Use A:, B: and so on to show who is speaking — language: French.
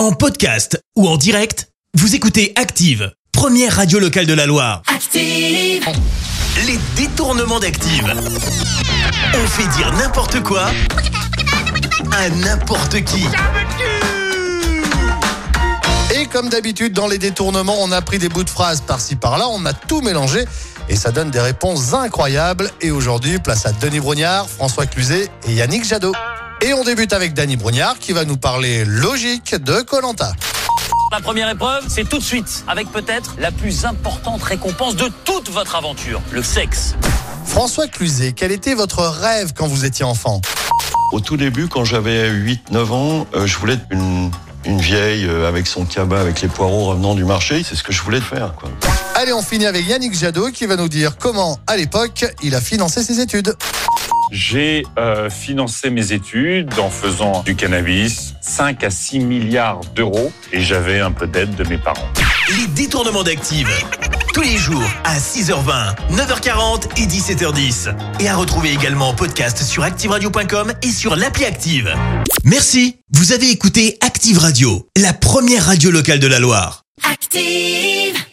A: En podcast ou en direct, vous écoutez Active, première radio locale de la Loire.
B: Active.
A: Les détournements d'Active. On fait dire n'importe quoi à n'importe qui.
C: Et comme d'habitude, dans les détournements, on a pris des bouts de phrases par-ci par-là, on a tout mélangé et ça donne des réponses incroyables. Et aujourd'hui, place à Denis Brognard, François Cluzet et Yannick Jadot. Et on débute avec Denis Brognard qui va nous parler logique de Colanta.
D: La première épreuve, c'est tout de suite, avec peut-être la plus importante récompense de toute votre aventure, le sexe.
C: François Cluzet, quel était votre rêve quand vous étiez enfant?
E: Au tout début, quand j'avais 8-9 ans, euh, je voulais être une, une vieille euh, avec son cabas, avec les poireaux revenant du marché. C'est ce que je voulais faire. Quoi.
C: Allez, on finit avec Yannick Jadot qui va nous dire comment, à l'époque, il a financé ses études.
F: J'ai euh, financé mes études en faisant du cannabis, 5 à 6 milliards d'euros, et j'avais un peu d'aide de mes parents.
A: Les détournements d'Active. Tous les jours à 6h20, 9h40 et 17h10. Et à retrouver également en podcast sur ActiveRadio.com et sur l'appli Active. Merci. Vous avez écouté Active Radio, la première radio locale de la Loire.
B: Active.